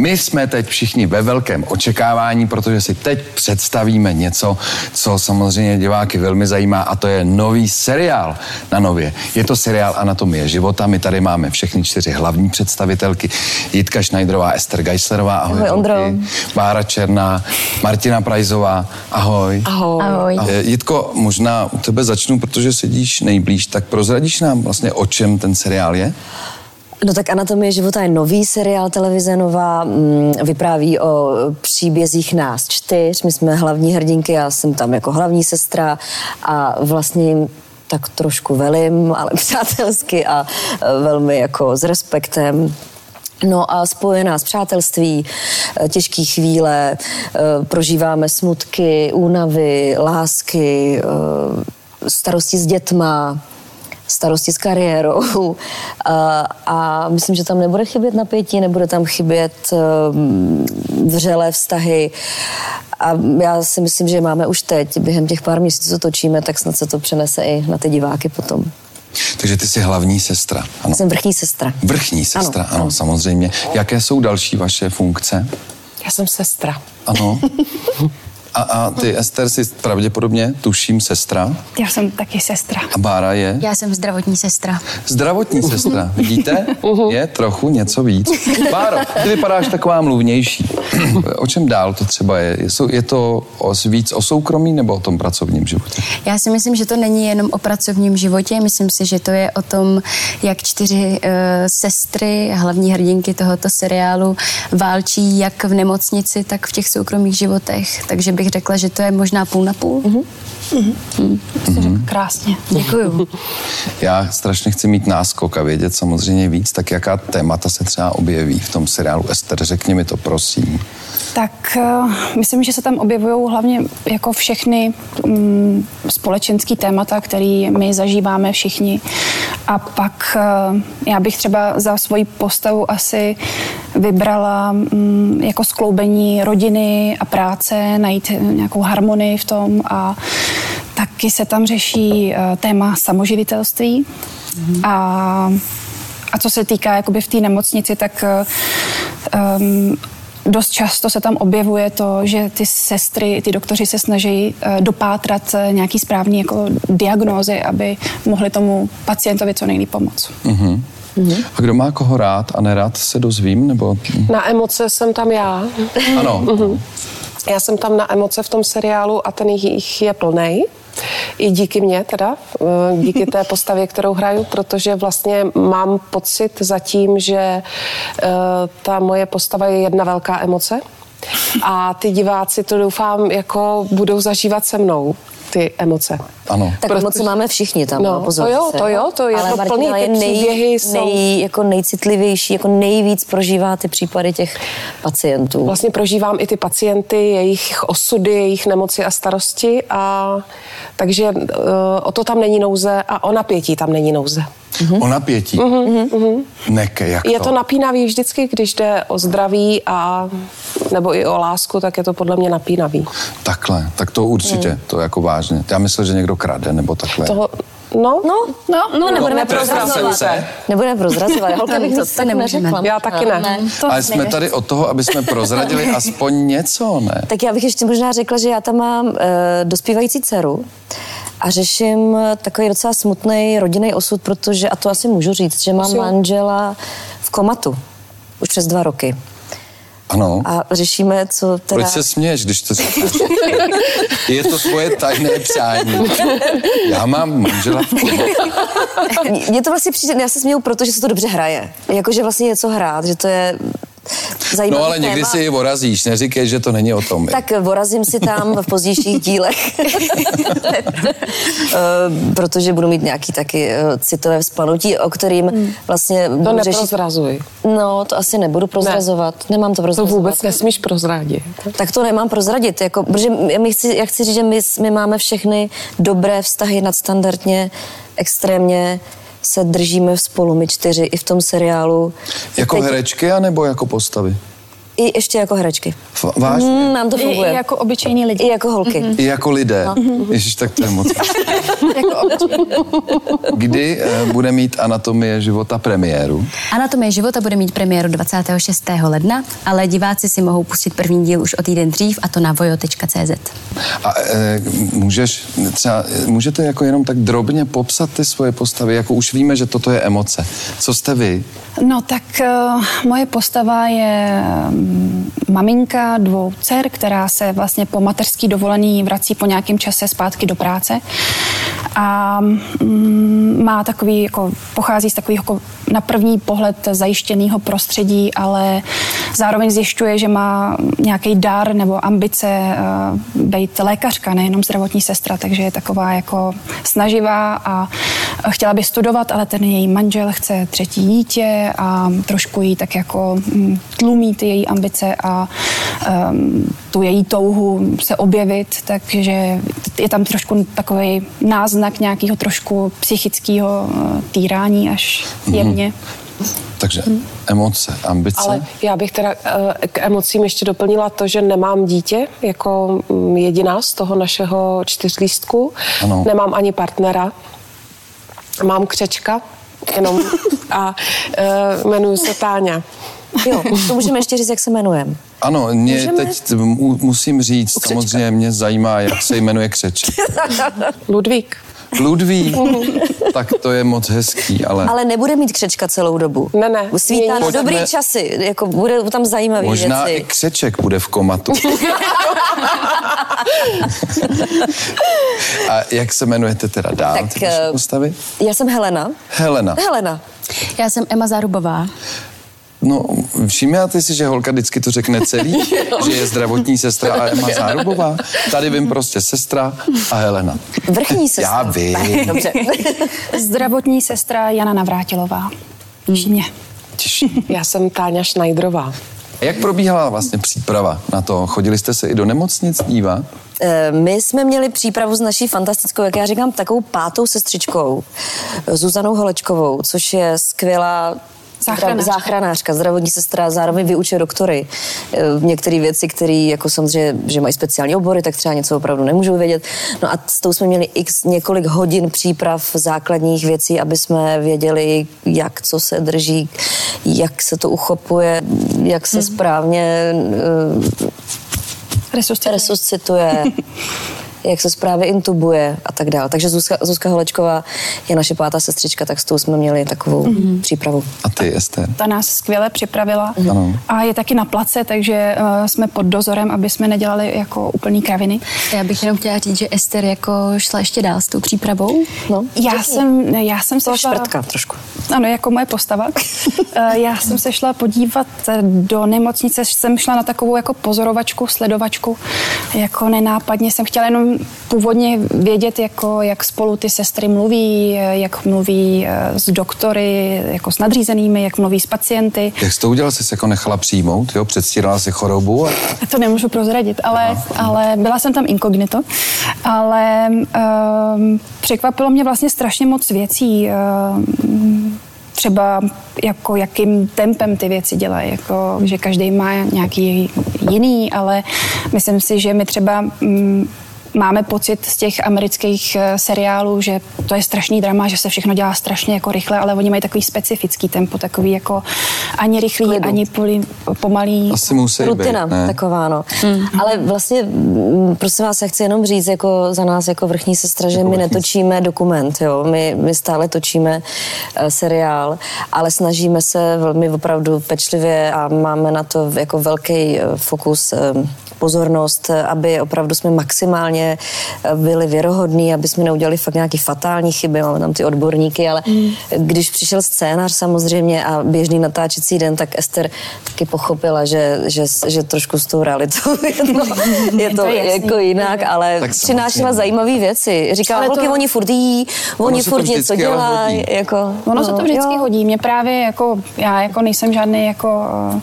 My jsme teď všichni ve velkém očekávání, protože si teď představíme něco, co samozřejmě diváky velmi zajímá a to je nový seriál na Nově. Je to seriál Anatomie života. My tady máme všechny čtyři hlavní představitelky. Jitka Schneiderová, Ester Geislerová, ahoj. Ahoj, Ondro. Bára Černá, Martina Prajzová, ahoj. Ahoj. Ahoj. Eh, Jitko, možná u tebe začnu, protože sedíš nejblíž, tak prozradíš nám vlastně, o čem ten seriál je? No tak Anatomie života je nový seriál televize Nová, mm, vypráví o příbězích nás čtyř, my jsme hlavní hrdinky, já jsem tam jako hlavní sestra a vlastně tak trošku velím, ale přátelsky a e, velmi jako s respektem. No a spoje nás přátelství, e, těžké chvíle, e, prožíváme smutky, únavy, lásky, starosti s dětma, starosti s kariérou a, a myslím, že tam nebude chybět napětí, nebude tam chybět um, vřelé vztahy a já si myslím, že máme už teď, během těch pár měsíců, co točíme, tak snad se to přenese i na ty diváky potom. Takže ty jsi hlavní sestra. Ano. Jsem vrchní sestra. Vrchní sestra, Ano, ano, ano. samozřejmě. Jaké jsou další vaše funkce? Já jsem sestra. Ano. A, a ty, Ester, jsi pravděpodobně, tuším, sestra. Já jsem taky sestra. A Bára je Já jsem zdravotní sestra. zdravotní sestra. Vidíte? Je trochu něco víc. Báro, ty vypadáš taková mluvnější. O čem dál to třeba je? Je to o, víc o soukromí nebo o tom pracovním životě? Já si myslím, že to není jenom o pracovním životě, myslím si, že to je o tom, jak čtyři uh, sestry, hlavní hrdinky tohoto seriálu, válčí jak v nemocnici, tak v těch soukromých životech. Takže bych řekla, že to je možná půl na půl. Mm-hmm. Krásně. Děkuju. Já strašně chci mít náskok a vědět samozřejmě víc, tak jaká témata se třeba objeví v tom seriálu Ester? Řekni mi to, prosím. Tak uh, myslím, že se tam objevují hlavně jako všechny um, společenský témata, které my zažíváme všichni. A pak uh, já bych třeba za svoji postavu asi vybrala um, jako skloubení rodiny a práce, najít nějakou harmonii v tom a taky se tam řeší uh, téma samoživitelství. A a co se týká jakoby v té nemocnici, tak um, dost často se tam objevuje to, že ty sestry, ty doktoři se snaží uh, dopátrat nějaký správný jako diagnózy, aby mohli tomu pacientovi co nejlíp pomoct. Mhm. A kdo má koho rád a nerad, se dozvím? Nebo... Na emoce jsem tam já. Ano. Já jsem tam na emoce v tom seriálu a ten jich je plnej. I díky mně teda, eh, díky té postavě, kterou hraju, protože vlastně mám pocit zatím, že eh, ta moje postava je jedna velká emoce a ty diváci to doufám jako budou zažívat se mnou, ty emoce. Ano. Tak Protože- emoce máme všichni tam, No, no, pozor. to jo, se. to jo, to je Ale to Martina plný, je ty příběhy jsou- nej, jako nejcitlivější, jako nejvíc prožívá ty případy těch pacientů. Vlastně prožívám i ty pacienty, jejich osudy, jejich nemoci a starosti a takže uh, o to tam není nouze a o napětí tam není nouze. O napětí. Neke, jak Je to? to napínavý vždycky, když jde o zdraví a nebo i o lásku, tak je to podle mě napínavý. Takhle, tak to určitě, to jako vážně. Já myslel, že někdo krade, nebo takhle. Toho, no, No, no, no nebudeme neprozrazujte. prozrazovat. Nebudeme prozrazovat. Holka bych to tak nemůžeme. neřekla. já taky ne. To Ale jsme tady od toho, aby jsme prozradili aspoň něco, ne? Tak já bych ještě možná řekla, že já tam mám uh, dospívající dceru a řeším eh, takový docela smutný rodinný osud, protože, a to asi můžu říct, že mám manžela v komatu už přes dva roky. Ano. A řešíme, co teda... Proč se směješ, když to? Je to tvoje tajné přání. Já mám manžela v. Mně to vlastně přijde, já se směju, protože se to dobře hraje. Jakože vlastně něco hrát, že to je zajímavé No ale někdy téma. si ji vorazíš, neříkej, že to není o tom. Tak vorazím si tam v pozdějších dílech, Eh, protože budu mít nějaký taky eh, citové vzplanutí, o kterým vlastně to budu řešit. neprozrazuj. No, to asi nebudu prozrazovat. Nemám to To prozrazovat. vůbec nesmíš prozradit. Tak to nemám prozradit, jako, protože my chci, já chci říct, že my, my máme všechny dobré vztahy nadstandardně, extrémně se držíme spolu, my čtyři, i v tom seriálu. Jako Teď- herečky, anebo jako postavy? I ještě jako herečky. F- vážně? Mm, nám to I, funguje. I jako obyčejní lidi. I jako holky. I jako lidé. No. Ježiš, tak to je moc. jako. Kdy eh, bude mít Anatomie života premiéru? Anatomie života bude mít premiéru 26. ledna, ale diváci si mohou pustit první díl už o týden dřív a to na vojo.cz. A e, můžeš třeba, můžete jako jenom tak drobně popsat ty svoje postavy, jako už víme, že toto je emoce. Co jste vy? No tak uh, moje postava je maminka dvou dcer, která se vlastně po mateřský dovolený vrací po nějakém čase zpátky do práce. A um, má takový, jako, pochází z takového jako na první pohled zajištěného prostředí, ale zároveň zjišťuje, že má nějaký dar nebo ambice uh, být lékařka, nejenom zdravotní sestra, takže je taková jako snaživá a chtěla by studovat, ale ten její manžel chce třetí dítě a trošku jí tak jako mm, tlumí ty její ambice a um, tu její touhu se objevit, takže je tam trošku takový náznak nějakého trošku psychického uh, týrání až jemně. Takže emoce, ambice. Ale já bych teda eh, k emocím ještě doplnila to, že nemám dítě jako mm, jediná z toho našeho čtyřlístku. Ano. Nemám ani partnera. Mám křečka jenom a uh, jmenuji se Táňa. Jo, to můžeme ještě říct, jak se jmenujeme. Ano, mě Můžeme? teď mu, musím říct, Křečka. samozřejmě mě zajímá, jak se jmenuje křeč. Ludvík. Ludvík, tak to je moc hezký, ale, Ale nebude mít křečka celou dobu. Ne, ne. Svítá na Pojďme- dobrý časy, jako bude tam zajímavé možná věci. i křeček bude v komatu. A jak se jmenujete teda dál, Tak, eh, postavy? Já jsem Helena. Helena. Helena. Já jsem Emma Zarubová. No, všimněte si, že holka vždycky to řekne celý, že je zdravotní sestra a Emma Zárubová. Tady vím prostě sestra a Helena. Vrchní sestra. Já vím. Dobře. Zdravotní sestra Jana Navrátilová. Všimně. Těší. Já jsem Táňa Šnajdrová. A Jak probíhala vlastně příprava na to? Chodili jste se i do nemocnic dívat? Eh, My jsme měli přípravu s naší fantastickou, jak já říkám, takovou pátou sestřičkou, Zuzanou Holečkovou, což je skvělá Záchranářka. záchranářka, zdravotní sestra, zároveň vyučuje doktory. Eh, Některé věci, které jako samozřejmě, že mají speciální obory, tak třeba něco opravdu nemůžou vědět. No a s tou jsme měli x několik hodin příprav základních věcí, aby jsme věděli, jak co se drží, jak se to uchopuje, jak se správně eh, Resuscitace. resuscituje, jak se správně intubuje a tak dále. Takže Zuzka, Zuzka Holečková je naše pátá sestřička, tak s tou jsme měli takovou mm-hmm. přípravu. A ty, Ester? Ta nás skvěle připravila Ano. a je taky na place, takže uh, jsme pod dozorem, aby jsme nedělali jako úplný kraviny. Já bych jenom chtěla říct, že Ester jako šla ještě dál s tou přípravou. No, Já jsem, já jsem se šla... šprtka trošku. Ano, jako moje postava. Eh, Já jsem se šla podívat do nemocnice, jsem šla na takovou jako pozorovačku, sledovačku, jako nenápadně jsem chtěla jenom původně vědět, jako, jak spolu ty sestry mluví, jak mluví eh, s doktory, jako s nadřízenými, jak mluví s pacienty. Jak jsi to udělal? Jsi se jako nechala přijmout, jo? Předstírala si chorobu a To nemůžu prozradit, ale, ale byla jsem tam inkognito. Ale um, překvapilo mě vlastně strašně moc věcí. Um, třeba jako jakým tempem ty věci dělají, jako, že každý má nějaký jiný, ale myslím si, že my třeba mm, máme pocit z těch amerických eh, seriálů, že to je strašný drama, že se všechno dělá strašně jako rychle, ale oni mají takový specifický tempo, takový jako ani rychlý, Klidu. ani poli, pomalý. asi musí Rutina být, ne? taková, no. Ale vlastně, mm, prosím vás, já chci jenom říct jako za nás, jako vrchní sestra, že my netočíme dokument, jo. My, my stále točíme uh, seriál, ale snažíme se velmi opravdu pečlivě a máme na to jako velký uh, fokus pozornost, eh, aby opravdu jsme maximálně eh, byli věrohodní, aby jsme neudělali fakt nějaký fatální chyby, máme tam ty odborníky, ale když přišel scénář samozřejmě a běžný natáčecí den, tak Ester taky pochopila, že, že, že trošku s tou realitou je to, je to To je jasný. jako jinak, ale Tak přinášela zajímavé věci. Říkala, Ale to- holky, oni furt jí, oni to furt něco dělají. Jako, Ono se to vždycky jo. hodí. Mě právě jako, já jako nejsem žádný jako uh,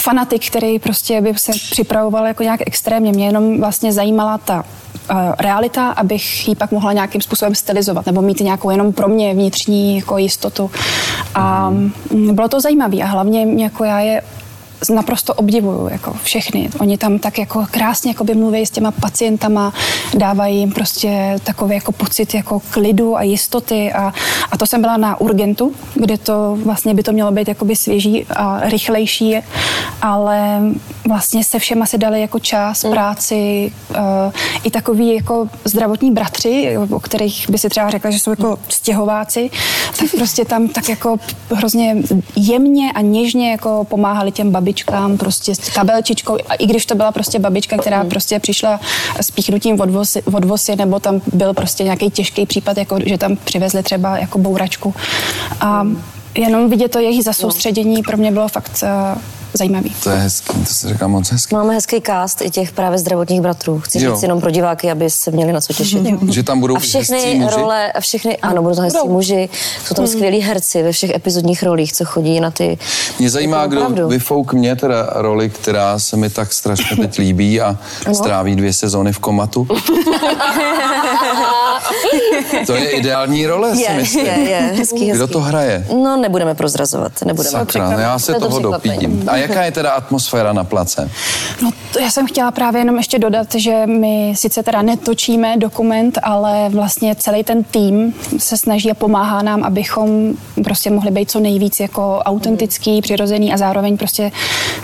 fanatik, který prostě by se připravoval jako nějak extrémně. Mě jenom vlastně zajímala ta uh, realita, abych ji pak mohla nějakým způsobem stylizovat nebo mít nějakou jenom pro mě vnitřní jako jistotu. A mm, bylo to zajímavé a hlavně jako já je naprosto obdivuju, jako všechny. Oni tam tak jako krásně jako by mluví s těma pacientama, dávají jim prostě takový jako pocit jako klidu a jistoty a, a to jsem byla na Urgentu, kde to vlastně by to mělo být jakoby svěží a rychlejší, ale vlastně se všema si dali jako čas, mm. práci, uh, i takový jako zdravotní bratři, o kterých by si třeba řekla, že jsou jako stěhováci, tak prostě tam tak jako hrozně jemně a něžně jako pomáhali těm babičkám prostě s kabelčičkou, a i když to byla prostě babička, která mm. prostě přišla s píchnutím odvosy, odvosy, nebo tam byl prostě nějaký těžký případ, jako že tam přivezli třeba jako bouračku. A jenom vidět to jejich zasoustředění pro mě bylo fakt uh, zajímavý. To je hezký, to se říká moc hezký. Máme hezký cast i těch právě zdravotních bratrů. Chci Jo. říct jenom pro diváky, aby se měli na co těšit. Že tam budou A všechny muži? role, a všechny, ano, budou to hezcí muži, jsou tam skvělí herci ve všech epizodních rolích, co chodí na ty... Mě zajímá, Jako kdo opravdu. vyfouk mě teda roli, která se mi tak strašně teď líbí a stráví dvě sezóny v komatu. to je ideální role, si Je, myslím. je, je, hezký, Kdo hezký. to hraje? No, nebudeme prozrazovat, nebudeme. Sakra, no já se To je to toho dopídím. A jaká je teda atmosféra na place? No, to já jsem chtěla právě jenom ještě dodat, že my sice teda netočíme dokument, ale vlastně celý ten tým se snaží a pomáhá nám, abychom prostě mohli být co nejvíc jako autentický, přirozený a zároveň prostě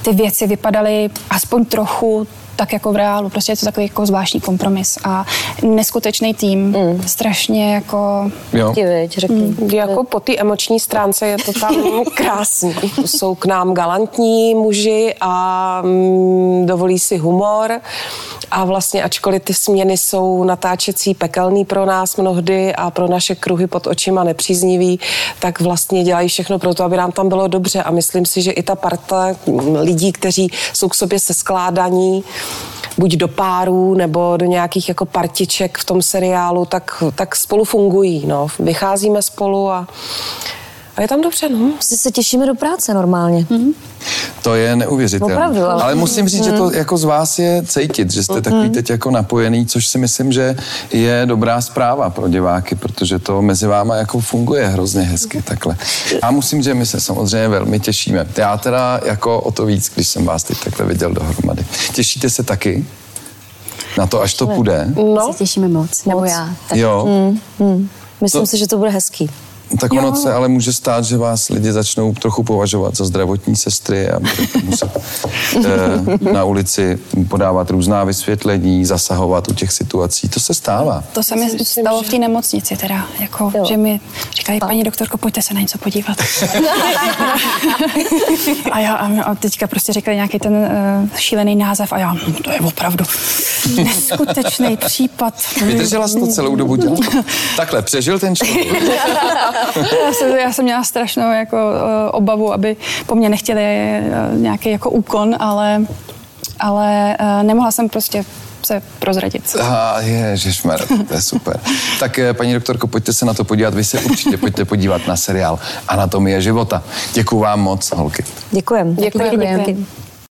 ty věci vypadaly aspoň trochu tak jako v reálu. Prostě je to takový jako zvláštní kompromis a neskutečný tým. Mm. Strašně jako... Jo. Ti, viď, řekni. Jako po té emoční stránce je to tam krásný. Jsou k nám galantní muži a mm, dovolí si humor. A vlastně, ačkoliv ty směny jsou natáčecí pekelný pro nás mnohdy a pro naše kruhy pod očima nepříznivý, tak vlastně dělají všechno pro to, aby nám tam bylo dobře. A myslím si, že i ta parta mm, lidí, kteří jsou k sobě seskládaní, buď do párů nebo do nějakých jako partiček v tom seriálu, tak, tak spolu fungují. No. Vycházíme spolu a, a je tam dobře. No. Prostě se těšíme do práce normálně. To je neuvěřitelné. Opravdu, ale- ale musím říct, že to jako z vás je cítit, že jste takový teď jako napojený, což si myslím, že je dobrá zpráva pro diváky, protože to mezi váma jako funguje hrozně hezky takhle. A musím, že my se samozřejmě velmi těšíme. Já teda jako o to víc, když jsem vás teď takhle viděl dohromady. Těšíte se taky? Na to, až to půjde? no. Se těšíme moc, nebo já. Tak Jo, Myslím To- si, že to bude hezký. Tak ono se ale může stát, že vás lidi začnou trochu považovat za zdravotní sestry a budete muset eh, na ulici podávat různá vysvětlení, zasahovat u těch situací. To se stává. To se mi stalo v té nemocnici teda, jako, Jo. že mi říkají, paní doktorko, pojďte se na něco podívat. a já a, a teďka prostě řekli nějaký ten uh, šílený název a já, "Hm, to je opravdu neskutečný případ. Vydržela jsi to celou dobu dělat? Takhle, přežil ten člověk. Já, jsem, já jsem měla strašnou jako, uh, obavu, aby po mně nechtěli uh, nějaký jako úkon, ale, ale uh, nemohla jsem prostě se prozradit. A ježišmar, to je super. Tak eh, paní doktorko, pojďte se na to podívat. Vy se určitě pojďte podívat na seriál Anatomie života. Děkuju vám moc, holky. Děkujem. Děkujeme. Děkujem.